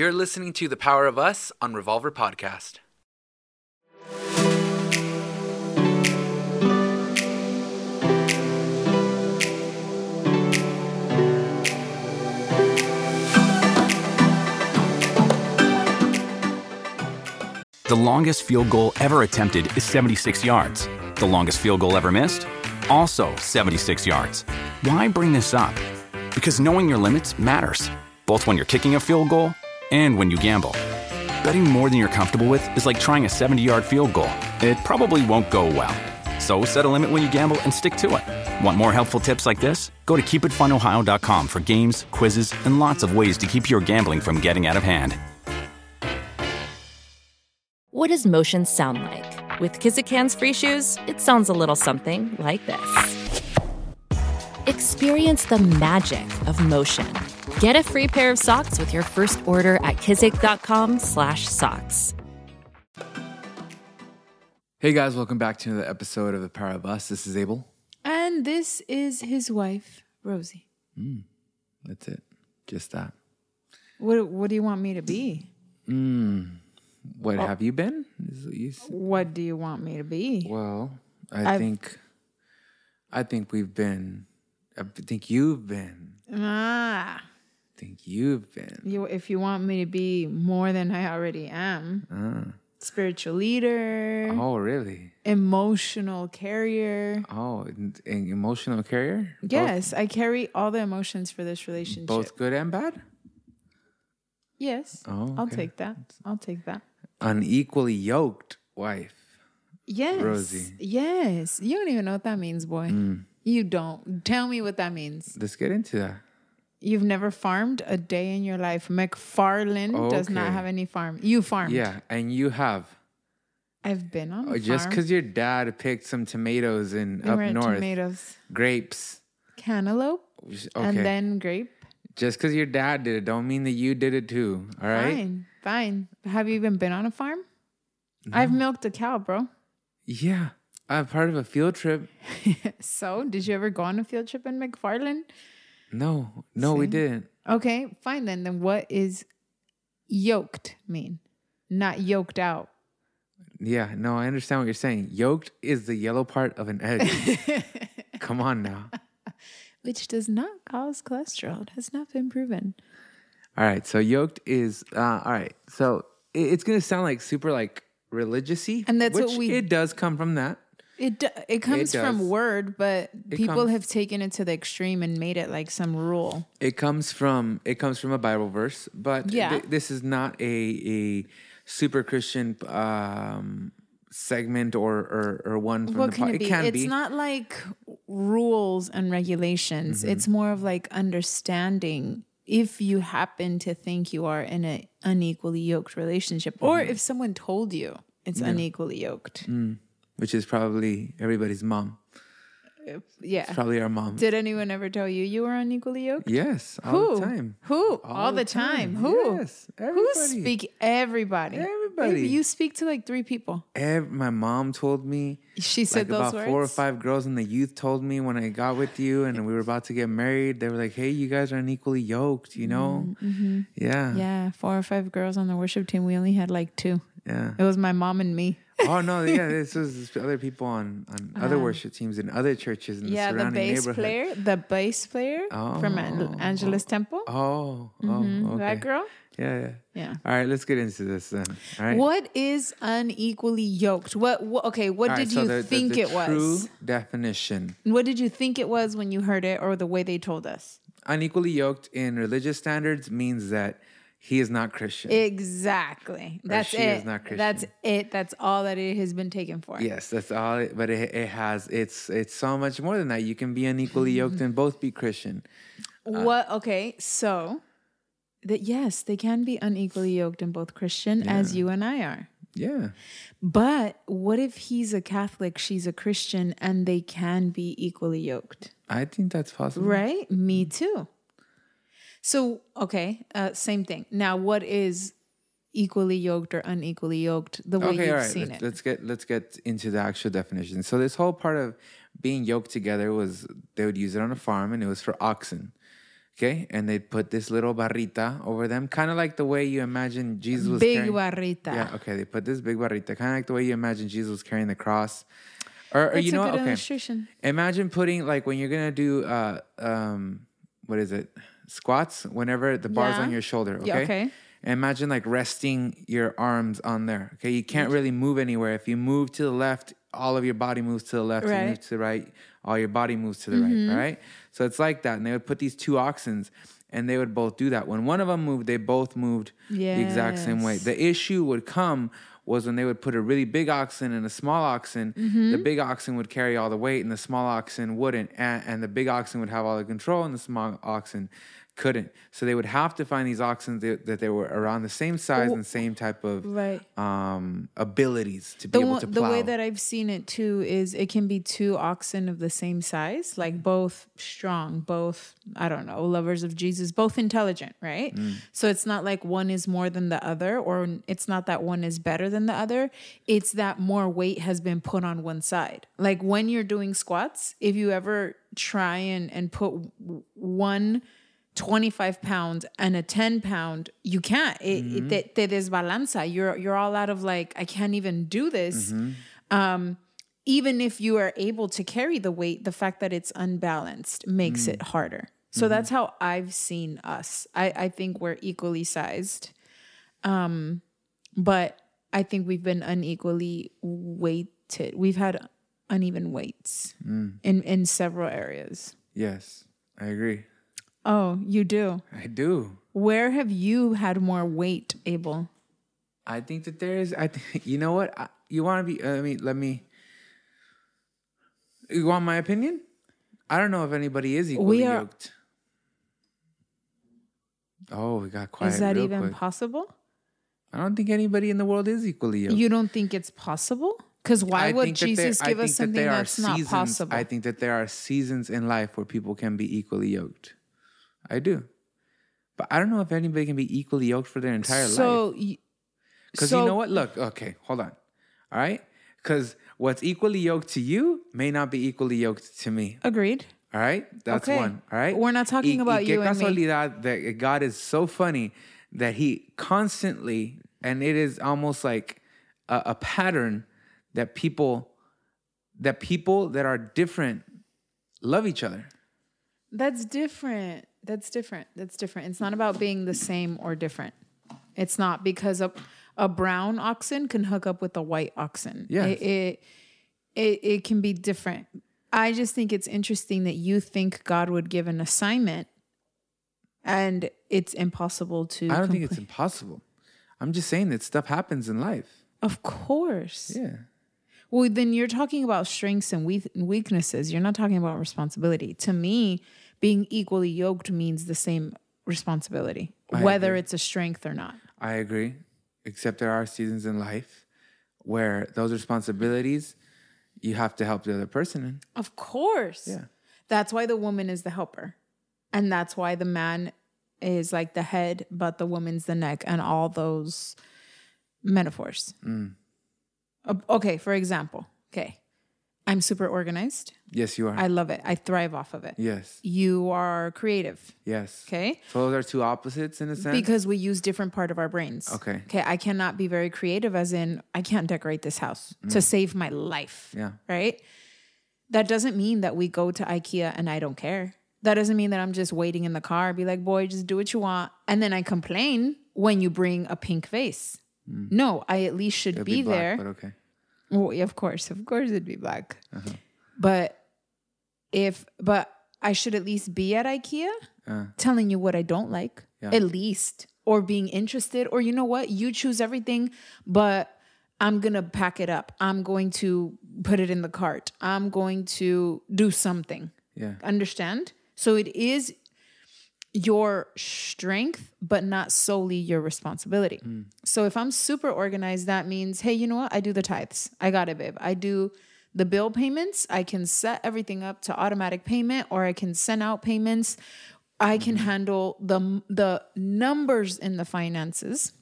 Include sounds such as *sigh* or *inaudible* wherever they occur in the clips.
You're listening to The Power of Us on Revolver Podcast. The longest field goal ever attempted is 76 yards. The longest field goal ever missed? Also 76 yards. Why bring this up? Because knowing your limits matters, both when you're kicking a field goal and when you gamble. Betting more than you're comfortable with is like trying a 70 yard field goal. It probably won't go well. So set a limit when you gamble and stick to it. Want more helpful tips like this? Go to keepitfunohio.com for games, quizzes, and lots of ways to keep your gambling from getting out of hand. What does motion sound like? With Kizikans free shoes, it sounds a little something like this. Experience the magic of motion. Get a free pair of socks with your first order at kizik.com slash socks. Hey guys, welcome back to another episode of The Power of Us. This is Abel. And this is his wife, Rosie. That's it. Just that. What What do you want me to be? What have you been? Is what you What do you want me to be? Well, I I've- think I think we've been I think you've been. Ah, I think you've been. you. If you want me to be more than I already am, Ah. spiritual leader, Oh, really? emotional carrier. Oh, an emotional carrier? Both- Yes, I carry all the emotions for this relationship. Both good and bad? Yes. Oh, I'll take that. I'll take that. Unequally yoked wife. Yes. Rosie. Yes. You don't even know what that means, boy. Mm. You don't. Tell me what that means. Let's get into that. You've never farmed a day in your life. McFarland does not have any farm. You farmed. Yeah, and you have. I've been on a Oh, just because your dad picked some tomatoes in They up north, tomatoes, grapes. cantaloupe, Okay. and then grape. just because your dad did it, don't mean that you did it too. All right. Fine, fine. Have you even been on a farm? I've milked a cow, bro. Yeah, I'm part of a field trip. *laughs* So, did you ever go on a field trip in McFarland? No, no, we See? didn't. Okay, fine then. Then what is yoked mean? Not yoked out. Yeah, no, I understand what you're saying. Yoked is the yellow part of an egg. *laughs* Come on now. *laughs* Which does not cause cholesterol. It has not been proven. All right, so yoked is uh, all right. So it, it's gonna sound like super like religious-y, And that's what we- It does come from that. It it comes does. from word, but people comes- have taken it to the extreme and made it like some rule. It comes from it comes from a Bible verse, but Yeah. th- this is not a a super Christian um, segment or, or or one from What the can pod. it be? can it's be. not like rules and regulations. Mm-hmm. It's more of like understanding if you happen to think you are in an unequally yoked relationship, or Mm-hmm. if someone told you it's unequally yoked. Mm. Which is probably everybody's mom. Yeah. Probably our mom. Did anyone ever tell you you were unequally yoked? yes, all Who? the time. Who? All, the time. Who? Yes, Who speak? Everybody. Everybody. Baby, You speak to like three people. Ev- my mom told me. She said like those about words. four or five girls in the youth told me when I got with you and we were about to get married. They were like, "Hey, you guys are unequally yoked," you know? Mm-hmm. Yeah, Yeah, four or five girls on the worship team. We only had like two. yeah. It was my mom and me. Oh no, yeah. *laughs* This was other people on on other worship teams in other churches in the Uh-huh. yeah, the surrounding bass player, the bass player from Oh. Angelus Temple. Oh, oh, Mhm, okay. That girl. Yeah, yeah. Yeah. All right, let's get into this then. All right. What is unequally yoked? What? what okay, what All right, did so you the- the- think the it was? True definition. What did you think it was when you heard it, or the way they told us? Unequally yoked in religious standards means that he is not Christian. Exactly. That's she it. is not Christian. That's it. That's all that it has been taken for. Yes, that's all. It, but it, it has it's it's so much more than that. You can be unequally yoked *laughs* and both be Christian. Uh, What? Okay, so that yes, they can be unequally yoked and both Christian, as you and I are. Yeah, But what if he's a Catholic, she's a Christian, and they can be equally yoked? I think that's possible. Right? Me too. So, okay, uh, same thing. Now, what is equally yoked or unequally yoked? The way Okay, you've all right. seen Let's, it. let's get let's get into the actual definition. So this whole part of being yoked together was they would use it on a farm and it was for oxen. Okay, and they'd put this little barrita over them, kind of like the way you imagine Jesus was Big carrying. barrita. Yeah, okay, they put this big barrita, kind of like the way you imagine Jesus was carrying the cross. Or, or you know? Okay, imagine putting like when you're gonna do uh um what is it squats whenever the bar's Yeah. on your shoulder okay, Yeah, okay. imagine like resting your arms on there okay? You can't really move anywhere. If you move to the left all of your body moves to the left. You Right. move to the right all your body moves to the right all right? So it's like that and they would put these two oxens and they would both do that. When one of them moved they both moved the exact same way. The issue would come was when they would put a really big oxen and a small oxen, the mm-hmm. big oxen would carry all the weight and the small oxen wouldn't. And, and the big oxen would have all the control and the small oxen couldn't. So they would have to find these oxen that, that they were around the same size and same type of Right. um, abilities to be the able one, to plow. the way that I've seen it too is it can be two oxen of the same size, like both strong, both I don't know, lovers of Jesus, both intelligent, right? Mm. So it's not like one is more than the other, or it's not that one is better than the other. It's that more weight has been put on one side. Like when you're doing squats, if you ever try and and put one 25 pound and a 10 pound you can't it, Mm-hmm. it te, te desbalanza you're you're all out of like i can't even do this Mm-hmm. um even if you are able to carry the weight the fact that it's unbalanced makes Mm. it harder so Mm-hmm. that's how i've seen us i i think we're equally sized um but i think we've been unequally weighted we've had uneven weights Mm. in in several areas yes, I agree. Oh you do I do. Where have you had more weight, Abel? I think that there is. I think *laughs* you know what I, you want to be. Uh, I mean, let me. You want my opinion? I don't know if anybody is equally are- yoked. Oh, we got quiet. Is that even quick. possible? I don't think anybody in the world is equally yoked. You don't think it's possible? Because why I would that there- Jesus I give think us that something there are that's not seasons- possible? I think that there are seasons in life where people can be equally yoked. I do, but I don't know if anybody can be equally yoked for their entire life. so, y- Because so you know what? Look, okay, hold on. All right? Because what's equally yoked to you may not be equally yoked to me. Agreed. All right? That's Okay. one. All right? We're not talking Y- about y you and me. that God is so funny that he constantly, and it is almost like a, a pattern that people that people that are different love each other. That's different. That's different. That's different. It's not about being the same or different. It's not because a, a brown oxen can hook up with a white oxen. Yes. It, it, it, it can be different. I just think it's interesting that you think God would give an assignment and it's impossible to. I don't think it's impossible. I'm just saying that stuff happens in life. Of course. Yeah. Well, then you're talking about strengths and weaknesses. You're not talking about responsibility. To me, being equally yoked means the same responsibility, I whether agree. it's a strength or not. I agree. Except there are seasons in life where those responsibilities you have to help the other person in. Of course. Yeah. That's why the woman is the helper. And that's why the man is like the head, but the woman's the neck, and all those metaphors. Mm. Okay, for example, okay, I'm super organized. Yes, you are. I love it. I thrive off of it. yes. You are creative. Yes. Okay. So those are two opposites in a sense. Because we use different part of our brains. Okay. Okay. I cannot be very creative, as in I can't decorate this house to save my life. Mm. Yeah. Right. That doesn't mean that we go to IKEA and I don't care. That doesn't mean that I'm just waiting in the car, be like, boy, just do what you want. And then I complain when you bring a pink vase. No, I at least should Mm. It'll be, black, there. But okay. Well, of course, of course, it'd be black. Uh-huh. But if, but I should at least be at IKEA Uh. telling you what I don't like, Yeah. at least, or being interested, or you know what, you choose everything, but I'm gonna pack it up. I'm going to put it in the cart. I'm going to do something. Yeah. Understand? So it is your strength, but not solely your responsibility. Mm. So if I'm super organized, that means, hey, you know what? I do the tithes. I got it, babe. I do the bill payments. I can set everything up to automatic payment or I can send out payments. I can mm-hmm. handle the the numbers in the finances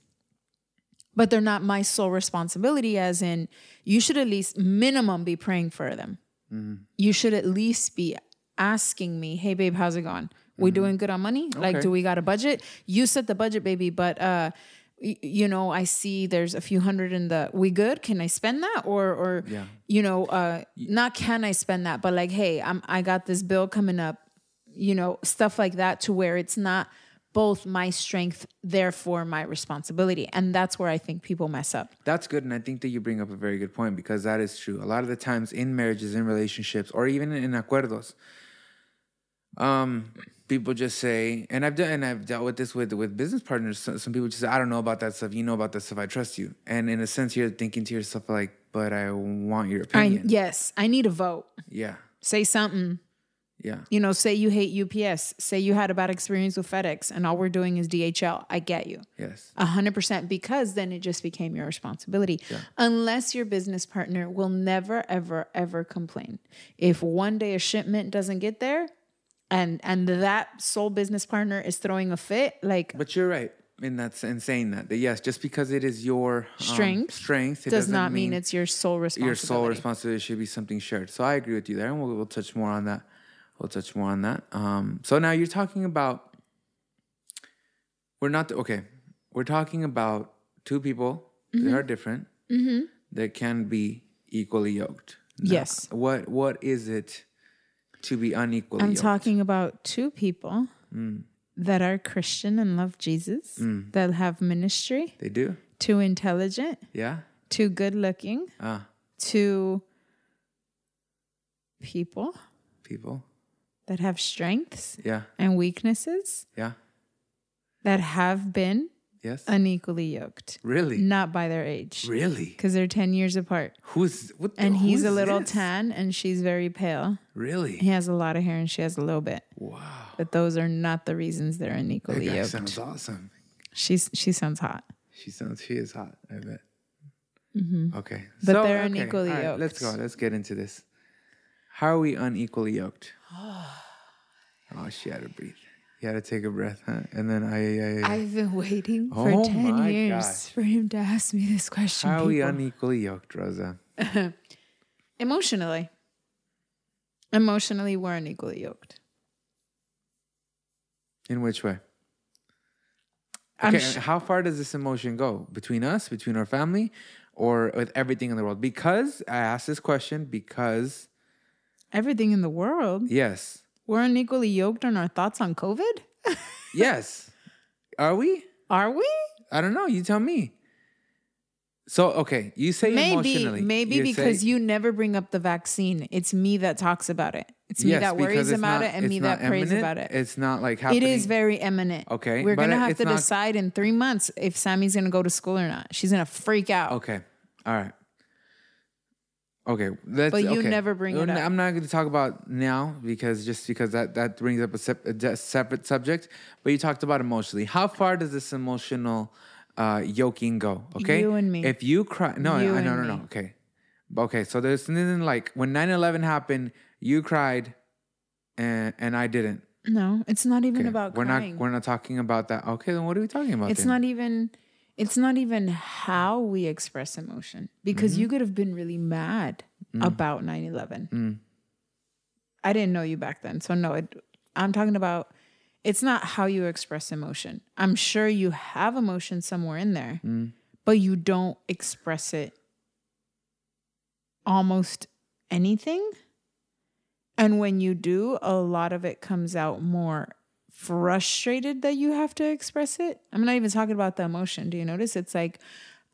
but they're not my sole responsibility as in you should at least minimum be praying for them mm-hmm. you should at least be asking me hey babe how's it going We doing good on money? Like, do we got a budget? You set the budget, baby. But uh, y- you know, I see there's a few hundred in the. We good? Can I spend that? Or or Yeah. you know, uh, not can I spend that, but like, hey, I'm I got this bill coming up. You know, stuff like that to where it's not both my strength, therefore my responsibility, and that's where I think people mess up. That's good, and I think that you bring up a very good point because that is true. A lot of the times in marriages, in relationships, or even in acuerdos, um, people just say, and I've done, and I've dealt with this with with business partners. So- Some people just say, "I don't know about that stuff. You know about that stuff. I trust you." And in a sense, you're thinking to yourself like, "But I want your I, opinion." yes, I need a vote. yeah, Say something. yeah, You know, say you hate UPS. Say you had a bad experience with FedEx, and all we're doing is DHL. I get you. yes, A hundred percent because then it just became your responsibility. Unless your business partner will never, ever, ever complain. If one day a shipment doesn't get there and and that sole business partner is throwing a fit, like But you're right in that in saying that. That yes, just because it is your um, Strength strength it does doesn't not mean, it's your sole responsibility. your sole responsibility should be something shared. So I agree with you there, and we'll, we'll touch more on that. We'll touch more on that. Um, so now you're talking about we're not okay. We're talking about two people Mm-hmm. that are different that can be equally yoked. Now, Yes. What what is it to be unequally I'm yoked? talking about two people that are Christian and love Jesus, that have ministry, They do. too intelligent, Yeah. too good looking, Ah, two people people. that have strengths Yeah. and weaknesses Yeah. that have been Yes. unequally yoked, really. not by their age, Really. because they're 10 years apart. Who's what? the- And he's a little this? tan and she's very pale. Really. He has a lot of hair and she has a little bit. Wow. But those are not the reasons they're That unequally guy yoked. sounds awesome. She's she sounds hot. She sounds. She is hot. I bet. Okay. Mm-hmm. But they're unequally yoked. Let's go. Let's get into this. How are we unequally yoked? *gasps* oh, she had to breathe. You had to take a breath, huh? And then I. I, I I've been waiting for Oh 10 years gosh. for him to ask me this question. how are we people. unequally yoked, Rosa? *laughs* Emotionally. Emotionally, we're unequally yoked. In which way? Okay, sh- how far does this emotion go between us, between our family, or with everything in the world? Because I asked this question because everything in the world. yes, We're unequally yoked on our thoughts on COVID. *laughs* yes, are we? Are we? I don't know. You tell me. So okay, you say Maybe, emotionally. maybe You because say- you never bring up the vaccine. It's me that talks about it. It's me Yes, that worries about not- it and me that prays imminent. about it. It's not like It happening. is very imminent. Okay, We're gonna it- have to not- decide in three months if Sammy's gonna go to school or not. She's gonna freak out. Okay. All right. Okay. Let's, But you okay. never bring it up. I'm not going to talk about now because just because that that brings up a, sep- a separate subject. But you talked about emotionally. How far does this emotional uh, yoking go? Okay. You and me. If you cry, no, You I, no, and no, no. Okay. Okay. So there's nothing like when 9/11 happened, you cried, and and I didn't. No, it's not even Okay. about we're crying. not we're not talking about that. Okay, then what are we talking about? it's then? not even it's not even how we express emotion because Mm-hmm. you could have been really mad Mm. about 9-11 i didn't know you back then so no it, i'm talking about it's not how you express emotion i'm sure you have emotion somewhere in there Mm. but you don't express it almost anything and when you do a lot of it comes out more frustrated that you have to express it. I'm not even talking about the emotion. Do you notice? It's like,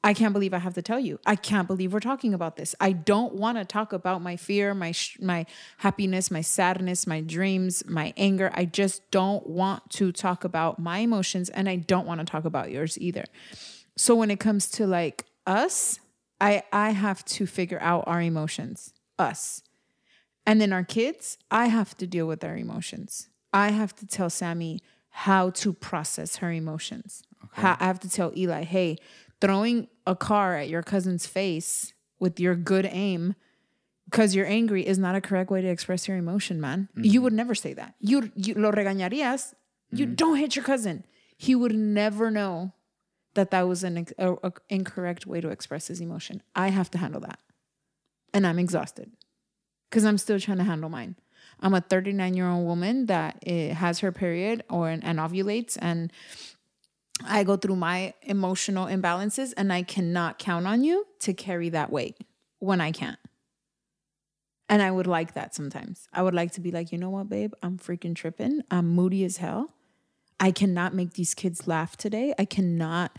I can't believe I have to tell you. I can't believe we're talking about this. I don't want to talk about my fear, my sh- my happiness, my sadness, my dreams, my anger. I just don't want to talk about my emotions and I don't want to talk about yours either. So when it comes to like us, I I have to figure out our emotions. Us. And then our kids, I have to deal with their emotions. I have to tell Sammy how to process her emotions. How, I have to tell Eli, hey, throwing a car at your cousin's face with your good aim because you're angry is not a correct way to express your emotion, man. Mm-hmm. You would never say that. You, you lo regañarías. You mm-hmm. don't hit your cousin. He would never know that that was an a- a incorrect way to express his emotion. I have to handle that. And I'm exhausted because I'm still trying to handle mine. I'm a 39 year old woman that eh, has her period or and ovulates, and I go through my emotional imbalances, and I cannot count on you to carry that weight when I can't. And I would like that sometimes. I would like to be like, you know what, babe? I'm freaking tripping. I'm moody as hell. I cannot make these kids laugh today. I cannot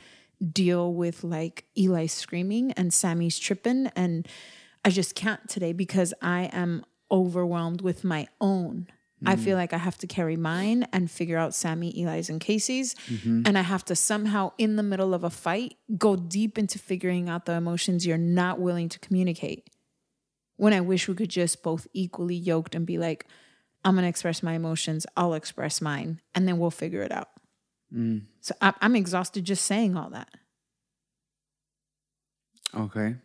deal with like Eli screaming and Sammy's tripping. And I just can't today because I am overwhelmed with my own. I feel like I have to carry mine and figure out Sammy, Eli's, and Casey's. Mm-hmm. And I have to somehow, in the middle of a fight, go deep into figuring out the emotions you're not willing to communicate. When I wish we could just both equally yoked and be like, I'm gonna express my emotions, I'll express mine, and then we'll figure it out. Mm. So I- I'm exhausted just saying all that. Okay.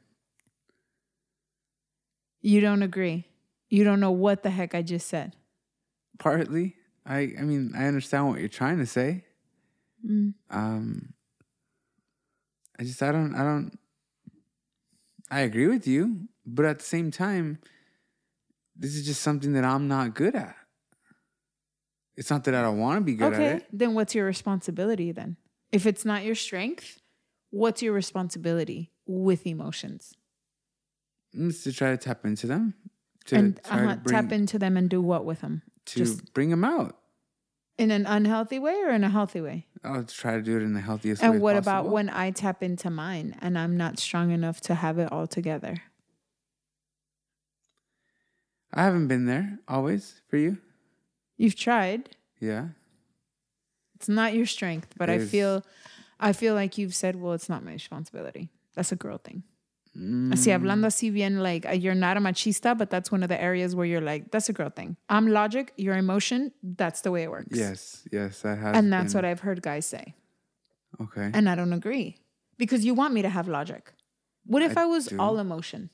You don't agree. You don't know what the heck I just said. Partly. I I mean, I understand what you're trying to say. Um I just I don't I don't I agree with you, but at the same time, this is just something that I'm not good at. It's not that I don't want to be good okay, at it. then what's your responsibility then? If it's not your strength, what's your responsibility with emotions? It's to try to tap into them. To and uh to bring tap into them and do what with them? to just- bring them out. In an unhealthy way or in a healthy way? I'll try to do it in the healthiest way. And what about when I tap into mine and I'm not strong enough to have it all together? I haven't been there always for you? You've tried. Yeah. It's not your strength, but I There's- feel I feel like you've said, well, it's not my responsibility. That's a girl thing. Así hablando así bien, like uh, you're not a machista, but that's one of the areas where you're like, that's a girl thing. I'm logic, your emotion, that's the way it works. Yes, yes, I have. And that's been- what I've heard guys say. Okay. And I don't agree because you want me to have logic. What if I, I was do. all emotion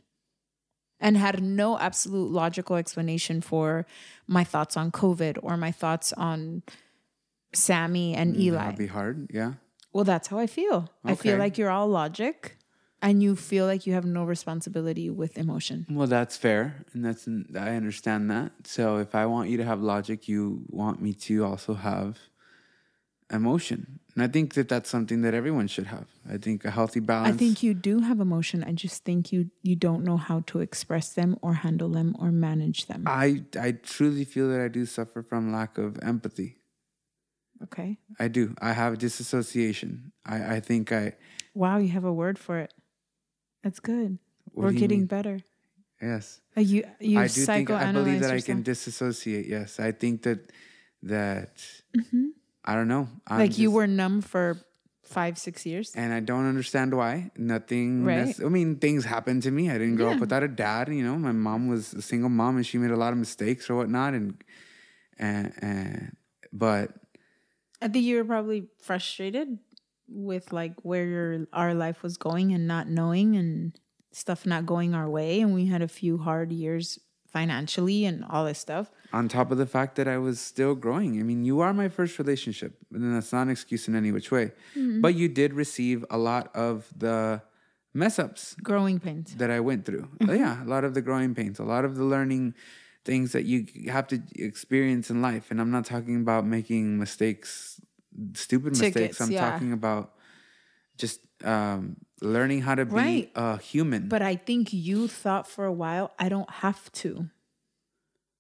and had no absolute logical explanation for my thoughts on COVID or my thoughts on Sammy and Eli? That'd be hard. Yeah. Well, that's how I feel. I feel like you're all logic and you feel like you have no responsibility with emotion. Well, that's fair, and that's I understand that. So if I want you to have logic, you want me to also have emotion, and I think that that's something that everyone should have. I think a healthy balance. I think you do have emotion. I just think you you don't know how to express them or handle them or manage them. I I truly feel that I do suffer from lack of empathy. Okay. I do. I have disassociation. I I think I. Wow, you have a word for it. That's good. What We're getting mean? better. Yes. Uh, You you I do think I believe that I can disassociate. Yes, I think that that I don't know. I'm Mm-hmm. like you were numb for five six years. and I don't understand why. Nothing. Right. I mean, things happened to me. I didn't grow Yeah. up without a dad. You know, my mom was a single mom, and she made a lot of mistakes or whatnot. And and, and but I think you were probably frustrated with like where your our life was going and not knowing and stuff not going our way and we had a few hard years financially and all this stuff. on top of the fact that I was still growing. I mean, you are my first relationship, and that's not an excuse in any which way. Mm-hmm. But you did receive a lot of the mess ups Growing pains. that I went through. Mm-hmm. Yeah, a lot of the growing pains, a lot of the learning things that you have to experience in life. And I'm not talking about making mistakes, stupid mistakes. I'm yeah. talking about just um, learning how to be Right. a human. But I think you thought for a while I don't have to.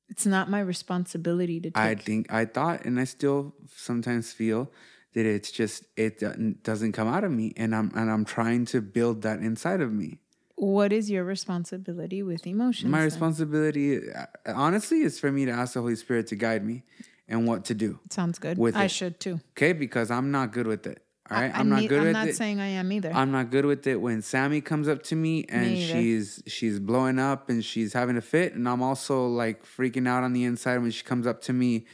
It's not my responsibility to take. I think I thought, and I still sometimes feel that it's just it doesn't- doesn't come out of me, and I'm and I'm trying to build that inside of me. what is your responsibility with emotions? My then? responsibility, uh, honestly, is for me to ask the Holy Spirit to guide me and what to do. Sounds good. with I it. should too. Okay, because I'm not good with it. All right, I I'm not need- good I'm with not it. saying I am either. I'm not good with it when Sammy comes up to me and Me she's she's blowing up and she's having a fit, and I'm also like freaking out on the inside when she comes up to me,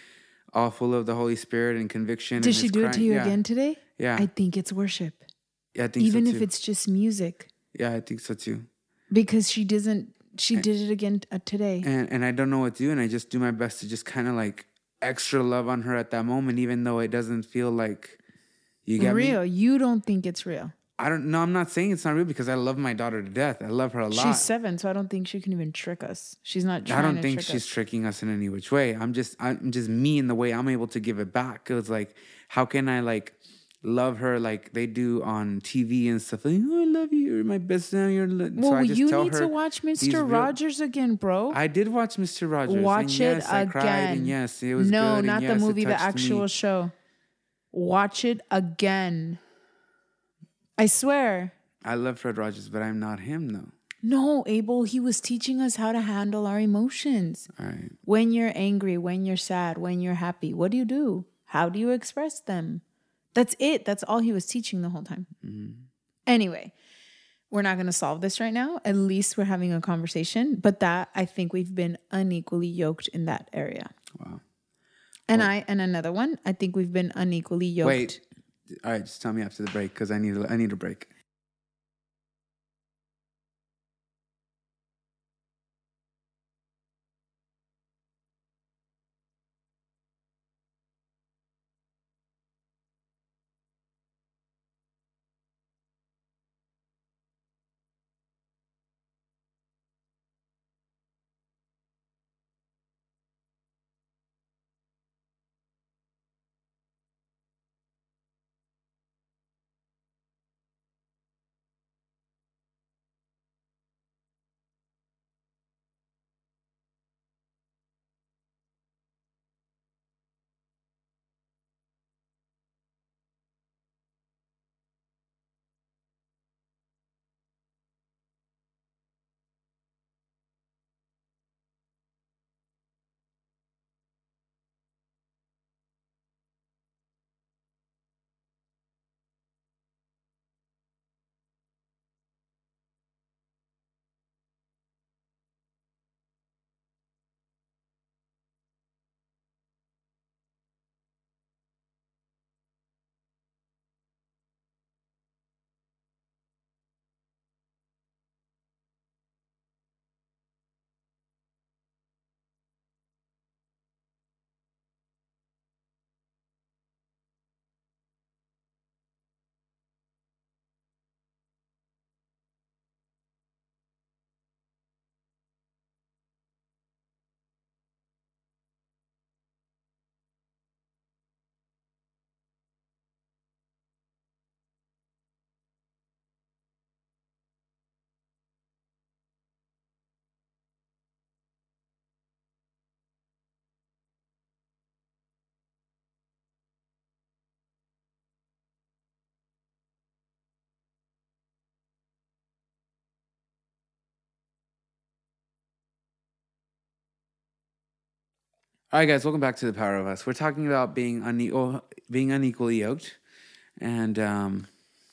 all full of the Holy Spirit and conviction. Did and she do it to you Yeah. again today? Yeah. I think it's worship. Yeah, I think so. Even so if it's just music. yeah, I think so too. Because she doesn't she did it again uh, today. And and I don't know what to do, and I just do my best to just kind of like extra love on her at that moment, even though it doesn't feel like you get me. real. You don't think it's real. I don't know. I'm not saying it's not real because I love my daughter to death. I love her a lot. She's seven, so I don't think she can even trick us. She's not. Trying I don't think trick she's us. tricking us in any which way. I'm just I'm just me in the way I'm able to give it back. Cause like, how can I like love her like they do on TV and stuff? Like, oh, I love you. You're my best friend. You're li-" Well, so you need to watch Mr. real- Rogers again, bro. I did watch Mr. Rogers. Watch yes, it I again. cried, and yes, it was no, good, not the yes, it movie, the touched me. actual show. Watch it again. I swear. I love Fred Rogers, but I'm not him though. No, Abel, he was teaching us how to handle our emotions. All right. When you're angry, when you're sad, when you're happy, what do you do? How do you express them? That's it. That's all he was teaching the whole time. Mm-hmm. Anyway, we're not going to solve this right now. At least we're having a conversation. But that, I think we've been unequally yoked in that area. Wow. And I, and another one, I think we've been unequally yoked. Wait. All right, just tell me after the break because I need a, I need a break. All right, guys, welcome back to the Power of Us. We're talking about being unequal, being unequally yoked, and um,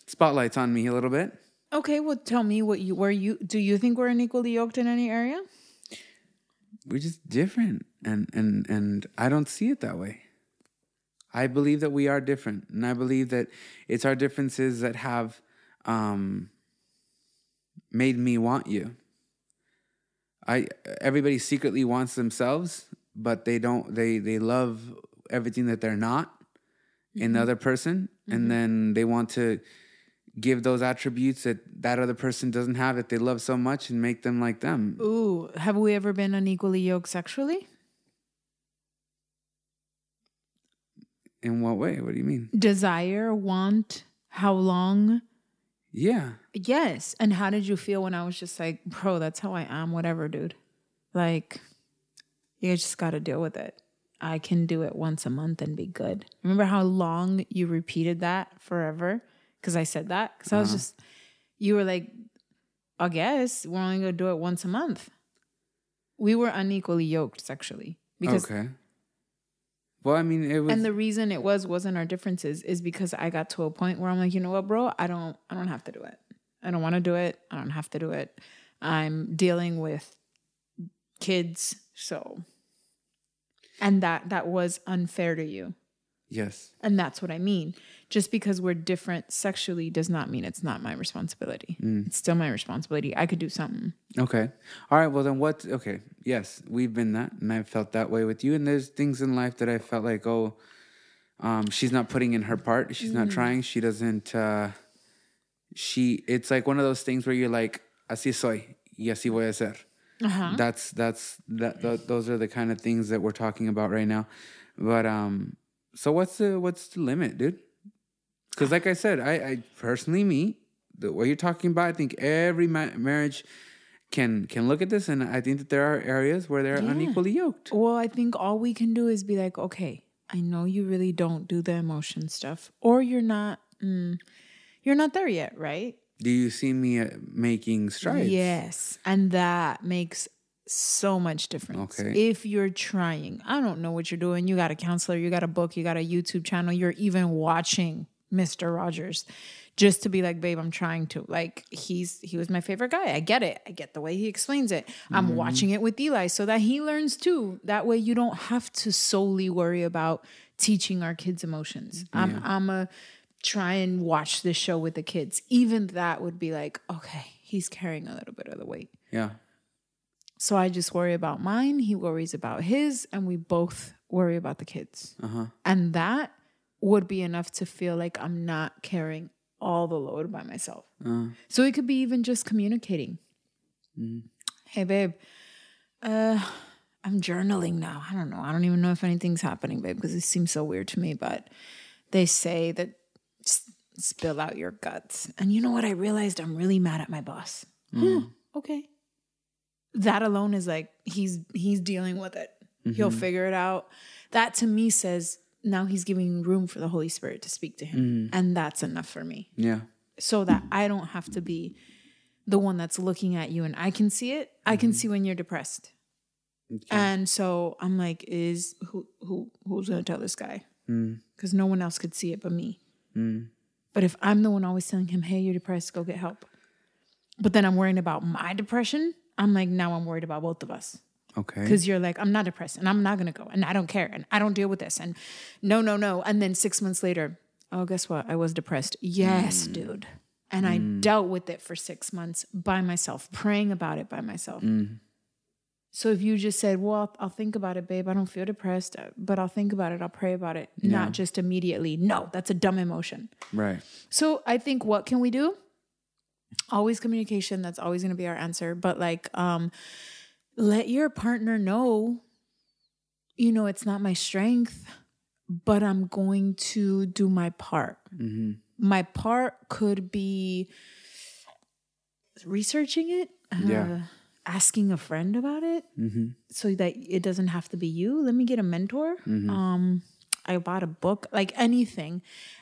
spotlights on me a little bit. Okay, well, tell me what you, where you, do you think we're unequally yoked in any area? We're just different, and and and I don't see it that way. I believe that we are different, and I believe that it's our differences that have um, made me want you. I everybody secretly wants themselves, but they don't. They they love everything that they're not in the mm-hmm. other person, and mm-hmm. then they want to give those attributes that that other person doesn't have that they love so much and make them like them. Ooh, have we ever been unequally yoked sexually? In what way? What do you mean? Desire, want, how long? Yeah. Yes. And how did you feel when I was just like, bro, that's how I am, whatever, dude? Like, you just got to deal with it. I can do it once a month and be good. Remember how long you repeated that forever? Because I said that? Because I was uh-huh. just, you were like, I guess we're only going to do it once a month. We were unequally yoked sexually. Because okay. Well, I mean, it was. and the reason it was wasn't our differences is because I got to a point where I'm like, you know what, bro, I don't I don't have to do it. I don't want to do it. I don't have to do it. I'm dealing with kids, so and that that was unfair to you. yes. And that's what I mean. Just because we're different sexually does not mean it's not my responsibility. It's still my responsibility. I could do something. Okay. All right. Well, then what? Okay. Yes, we've been that, and I've felt that way with you. And there's things in life that I felt like, oh, um, she's not putting in her part. She's not trying. She doesn't. Uh, she it's like one of those things where you're like así soy y así voy a ser. That's that's that th- those are the kind of things that we're talking about right now. But um so what's the what's the limit, dude? Cuz like I said, I I personally me the what you're talking about, I think every ma- marriage can can look at this and I think that there are areas where they're Yeah. unequally yoked. Well, I think all we can do is be like, okay, I know you really don't do the emotion stuff, or you're not, mm, you're not there yet, right? Do you see me uh, making strides? Yes, and that makes so much difference. Okay. If you're trying, I don't know what you're doing. You got a counselor, you got a book, you got a YouTube channel, you're even watching Mr. Rogers just to be like, babe, I'm trying to. Like he's he was my favorite guy. I get it. I get the way he explains it. I'm watching it with Eli so that he learns too. That way you don't have to solely worry about teaching our kids emotions. I'm I'm a try and watch this show with the kids. Even that would be like, okay, he's carrying a little bit of the weight. Yeah. So I just worry about mine. He worries about his, and we both worry about the kids. Uh-huh. And that would be enough to feel like I'm not carrying all the load by myself. Uh-huh. So it could be even just communicating. Mm. Hey, babe, uh, I'm journaling now. I don't know. I don't even know if anything's happening, babe, because it seems so weird to me. But they say that s- spill out your guts. And you know what? I realized I'm really mad at my boss. Hmm. Hmm. okay that alone is like he's he's dealing with it. He'll mm-hmm. figure it out. That to me says now he's giving room for the Holy Spirit to speak to him. Mm. And that's enough for me. Yeah. So that I don't have to be the one that's looking at you and I can see it. I can mm-hmm. see when you're depressed. And so I'm like, is who who who's gonna tell this guy? Mm. Because no one else could see it but me. Mm. But if I'm the one always telling him, hey, you're depressed, go get help. But then I'm worrying about my depression. I'm like, now I'm worried about both of us. Okay. Because you're like, I'm not depressed and I'm not gonna go and I don't care and I don't deal with this and no, no, no. And then six months later, oh, guess what? I was depressed. Yes, mm. dude. And I mm. dealt with it for six months by myself, praying about it by myself. So if you just said, well, I'll, I'll think about it, babe. I don't feel depressed, uh, but I'll think about it. I'll pray about it. Not just immediately. No, that's a dumb emotion. Right. So I think what can we do? Always communication. That's always going to be our answer. But like, um, let your partner know, you know, it's not my strength, but I'm going to do my part. My part could be researching it, uh, Yeah. Asking a friend about it, so that it doesn't have to be you. Let me get a mentor. Um, I bought a book, like anything,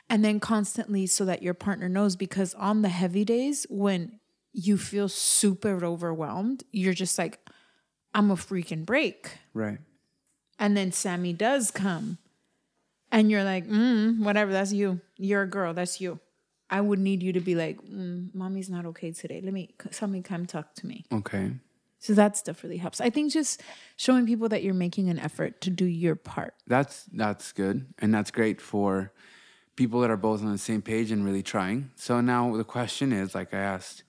and then constantly so that your partner knows. Because on the heavy days when you feel super overwhelmed, you're just like, I'm a freaking break. Right. And then Sammy does come. And you're like, mm, whatever, that's you. You're a girl, that's you. I would need you to be like, mm, mommy's not okay today. Let me, somebody come talk to me. Okay. So that stuff really helps. I think just showing people that you're making an effort to do your part. That's that's good, and that's great for people that are both on the same page and really trying. So now the question is, like I asked,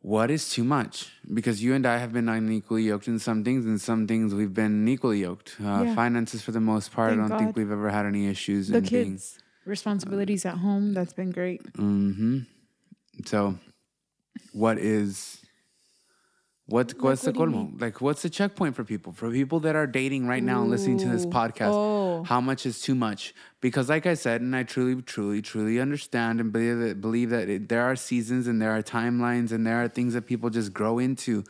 what is too much? Because you and I have been unequally yoked in some things, and some things we've been equally yoked. Uh, Yeah. Finances, for the most part, Thank I don't think we've ever had any issues. The in being- kids' responsibilities at home, that's been great. Mm-hmm. So, what is what what's the what you colmo? Like, what's the checkpoint for people? For people that are dating right now and listening to this podcast, Oh. how much is too much? Because, like I said, and I truly, truly, truly understand and believe that believe that it, there are seasons and there are timelines and there are things that people just grow into.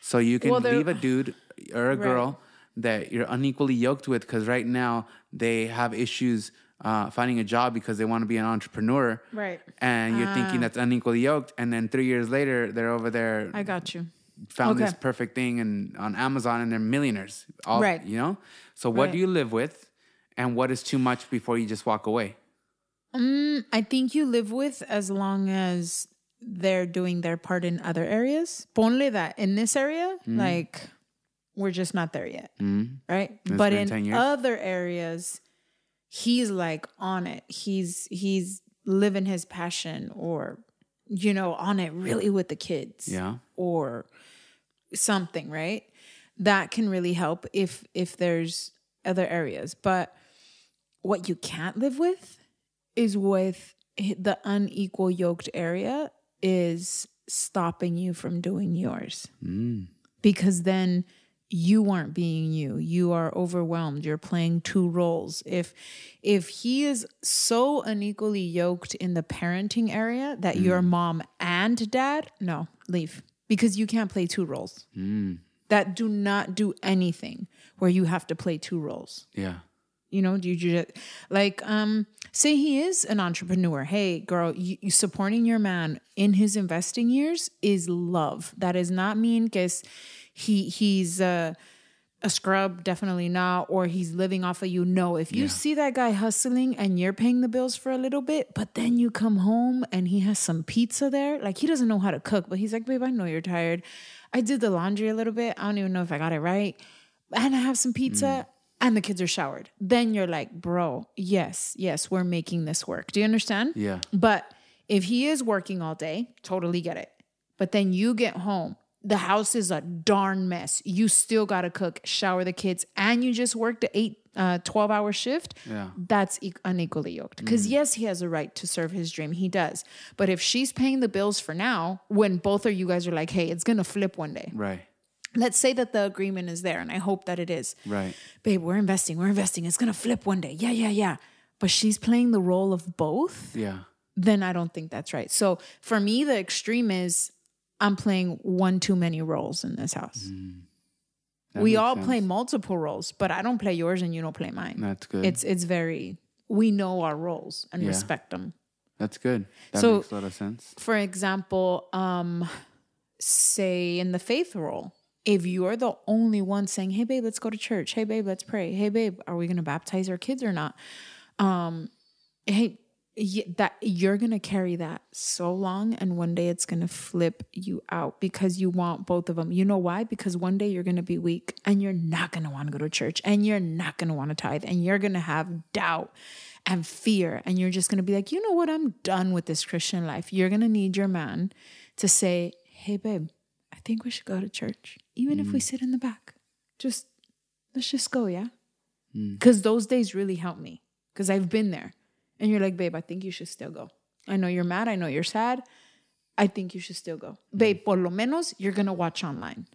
So you can Well, leave a dude or a Right. girl that you're unequally yoked with because right now they have issues uh, finding a job because they want to be an entrepreneur. Right. And you're thinking that's unequally yoked. And then three years later, they're over there, I got you. Found this perfect thing and on Amazon and they're millionaires. All, Right. You know? So what Right. do you live with? And what is too much before you just walk away? I think you live with as long as they're doing their part in other areas. Ponle that in this area, Mm-hmm. like we're just not there yet. Right? It's but in other areas, he's like on it. He's he's living his passion or you know, on it really with the kids. Yeah. Or something, right? That can really help if if there's other areas. But what you can't live with is with the unequal yoked area is stopping you from doing yours. Mm. Because then you aren't being you. You are overwhelmed. You're playing two roles. If if he is so unequally yoked in the parenting area that you're mm. mom and dad, no, leave. Because you can't play two roles. That do not do anything where you have to play two roles Yeah. you know do you just like um say he is an entrepreneur hey girl you, you supporting your man in his investing years is love that does not mean because he he's uh a scrub definitely not or he's living off of you. No if you see that guy hustling and you're paying the bills for a little bit but then you come home and he has some pizza there like he doesn't know how to cook but he's like babe i know you're tired. I did the laundry a little bit. I don't even know if i got it right. And i have some pizza mm. and the kids are showered. Then you're like bro yes yes we're making this work. Do you understand? Yeah. but if he is working all day, totally get it. But then you get home, the house is a darn mess. You still got to cook, shower the kids, and you just worked the eight, uh, 12 hour shift. Yeah. That's unequally yoked. Because yes, he has a right to serve his dream. He does. But if she's paying the bills for now, when both of you guys are like, hey, it's going to flip one day. Right. Let's say that the agreement is there, and I hope that it is Right. babe, we're investing, we're investing. It's gonna flip one day. Yeah, yeah, yeah. But she's playing the role of both, Yeah. then I don't think that's right. So for me, the extreme is I'm playing one too many roles in this house. That we all sense. play multiple roles, but I don't play yours and you don't play mine. That's good. It's it's very we know our roles and Yeah. respect them. That's good. That So- makes a lot of sense. For example, um, say in the faith role, if you're the only one saying, "Hey, babe, let's go to church. Hey, babe, let's pray. Hey, babe, are we going to baptize our kids or not?" Um, hey, that you're going to carry that so long, and one day it's going to flip you out because you want both of them. You know why? Because one day you're going to be weak, and you're not going to want to go to church, and you're not going to want to tithe, and you're going to have doubt and fear, and you're just going to be like, you know what? I'm done with this Christian life. You're going to need your man to say, "Hey, babe." I think we should go to church, even if we mm. sit in the back. Just let's just go, yeah. Mm. Because those days really help me. Because I've been there, and you're like, babe, I think you should still go. I know you're mad. I know you're sad. I think you should still go, mm. babe. Por lo menos you're gonna watch online.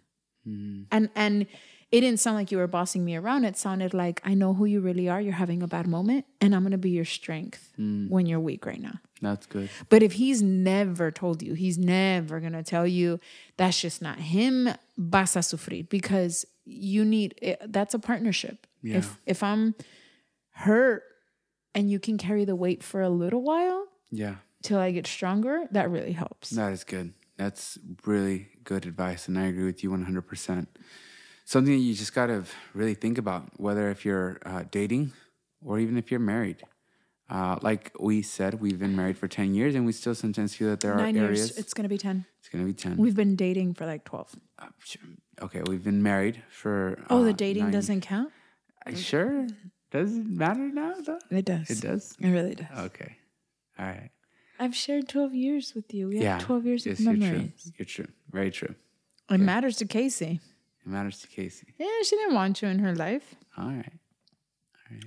Mm-hmm. And and it didn't sound like you were bossing me around. It sounded like I know who you really are. You're having a bad moment, and I'm gonna be your strength mm. when you're weak right now. That's good. But if he's never told you, he's never gonna tell you that's just not him, vas a sufrir because you need it, that's a partnership. Yeah. If if I'm hurt and you can carry the weight for a little while Yeah. till I get stronger, that really helps. That is good. That's really good advice, and I agree with you 100%. Something that you just got to really think about, whether if you're uh, dating or even if you're married. Uh, like we said, we've been married for 10 years, and we still sometimes feel that there Nine are years, areas. it's gonna be ten. it's going to be 10. We've been dating for like twelve. Uh, sh- okay, we've been married for. Oh, uh, the dating nine- doesn't count? Uh, Sure. Does it matter now, though? It does. It does? It really does. Okay. All right. I've shared twelve years with you. We have yeah. twelve years yes, of you're true. memories. You're true. Very true. It matters to Casey. It matters to Casey. Yeah, she didn't want you in her life. All right.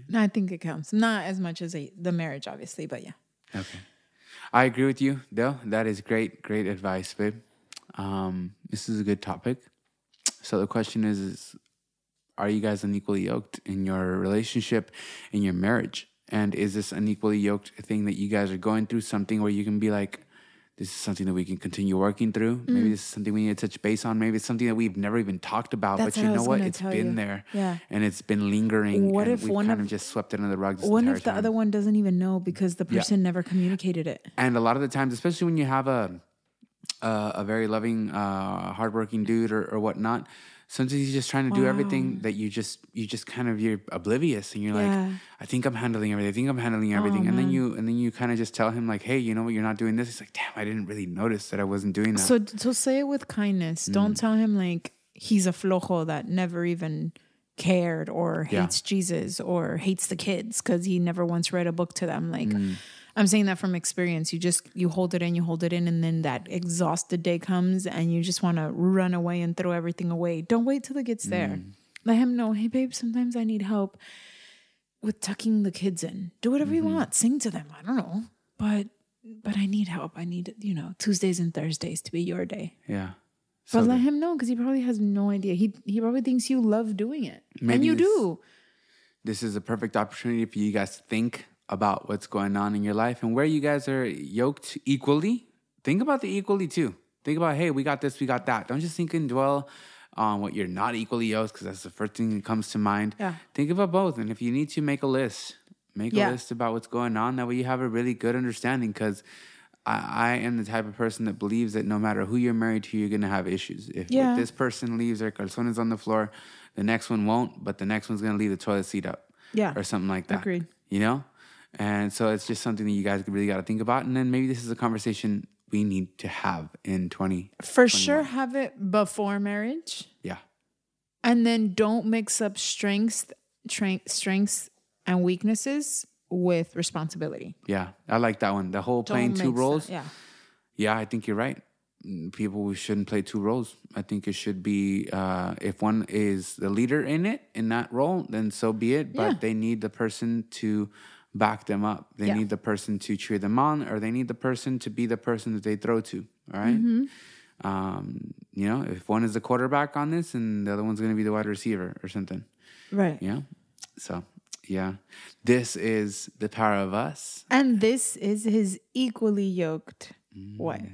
No, I think it counts. Not as much as a, the marriage, obviously, but yeah. Okay. I agree with you, Dale. That is great, great advice, babe. Um, this is a good topic. So the question is, is are you guys unequally yoked in your relationship, in your marriage? And is this unequally yoked thing that you guys are going through something where you can be like, this is something that we can continue working through. Mm. Maybe this is something we need to touch base on. Maybe it's something that we've never even talked about. That's but you know what? It's been you. there. Yeah. And it's been lingering. What and if we've one kind of- of just swept it under the rug What if the time. other one doesn't even know because the Yeah. person never communicated it? And a lot of the times, especially when you have a a, a very loving, uh, hardworking dude or, or whatnot, sometimes he's just trying to do everything that you just you just kind of you're oblivious and you're Yeah. like, I think I'm handling everything. I think I'm handling everything. and then you and then you kind of just tell him like, Hey, you know what? You're not doing this. He's like, Damn, I didn't really notice that I wasn't doing that. So, so say it with kindness. Mm. Don't tell him like he's a flojo that never even cared or Yeah. hates Jesus or hates the kids because he never once read a book to them. Like Mm. I'm saying that from experience. You just you hold it in, you hold it in, and then that exhausted day comes and you just want to run away and throw everything away. Don't wait till it gets there. Mm. Let him know, hey babe, sometimes I need help with tucking the kids in. Do whatever Mm-hmm. you want. Sing to them. I don't know. But but I need help. I need, you know, Tuesdays and Thursdays to be your day. Yeah. But let him know because he probably has no idea. He he probably thinks you love doing it, and you this- do. this is a perfect opportunity for you guys to think about what's going on in your life and where you guys are yoked equally. Think about the equally too. Think about, hey, we got this, we got that. Don't just think and dwell on what you're not equally yoked because that's the first thing that comes to mind. Yeah. Think about both. And if you need to, make a list. Make Yeah. a list about what's going on. That way you have a really good understanding because I, I am the type of person that believes that no matter who you're married to, you're going to have issues. If, Yeah. if this person leaves their calzones on the floor, the next one won't, but the next one's going to leave the toilet seat up Yeah. or something like that. Agreed. You know? And so it's just something that you guys really got to think about. And then maybe this is a conversation we need to have in 20. For sure, have it before marriage, Yeah. and then don't mix up strengths, tra- strengths and weaknesses with responsibility. Yeah. I like that one. The whole Don't playing two mix that- roles. Yeah. Yeah, I think you're right. People we shouldn't play two roles. I think it should be uh, if one is the leader in it in that role, then so be it. But Yeah. they need the person to back them up. They Yeah. need the person to cheer them on, or they need the person to be the person that they throw to. All right? Mm-hmm. Um, you know, if one is the quarterback on this, and the other one's going to be the wide receiver or something. Right. Yeah. So yeah, this is the power of us. And this is his equally yoked wife.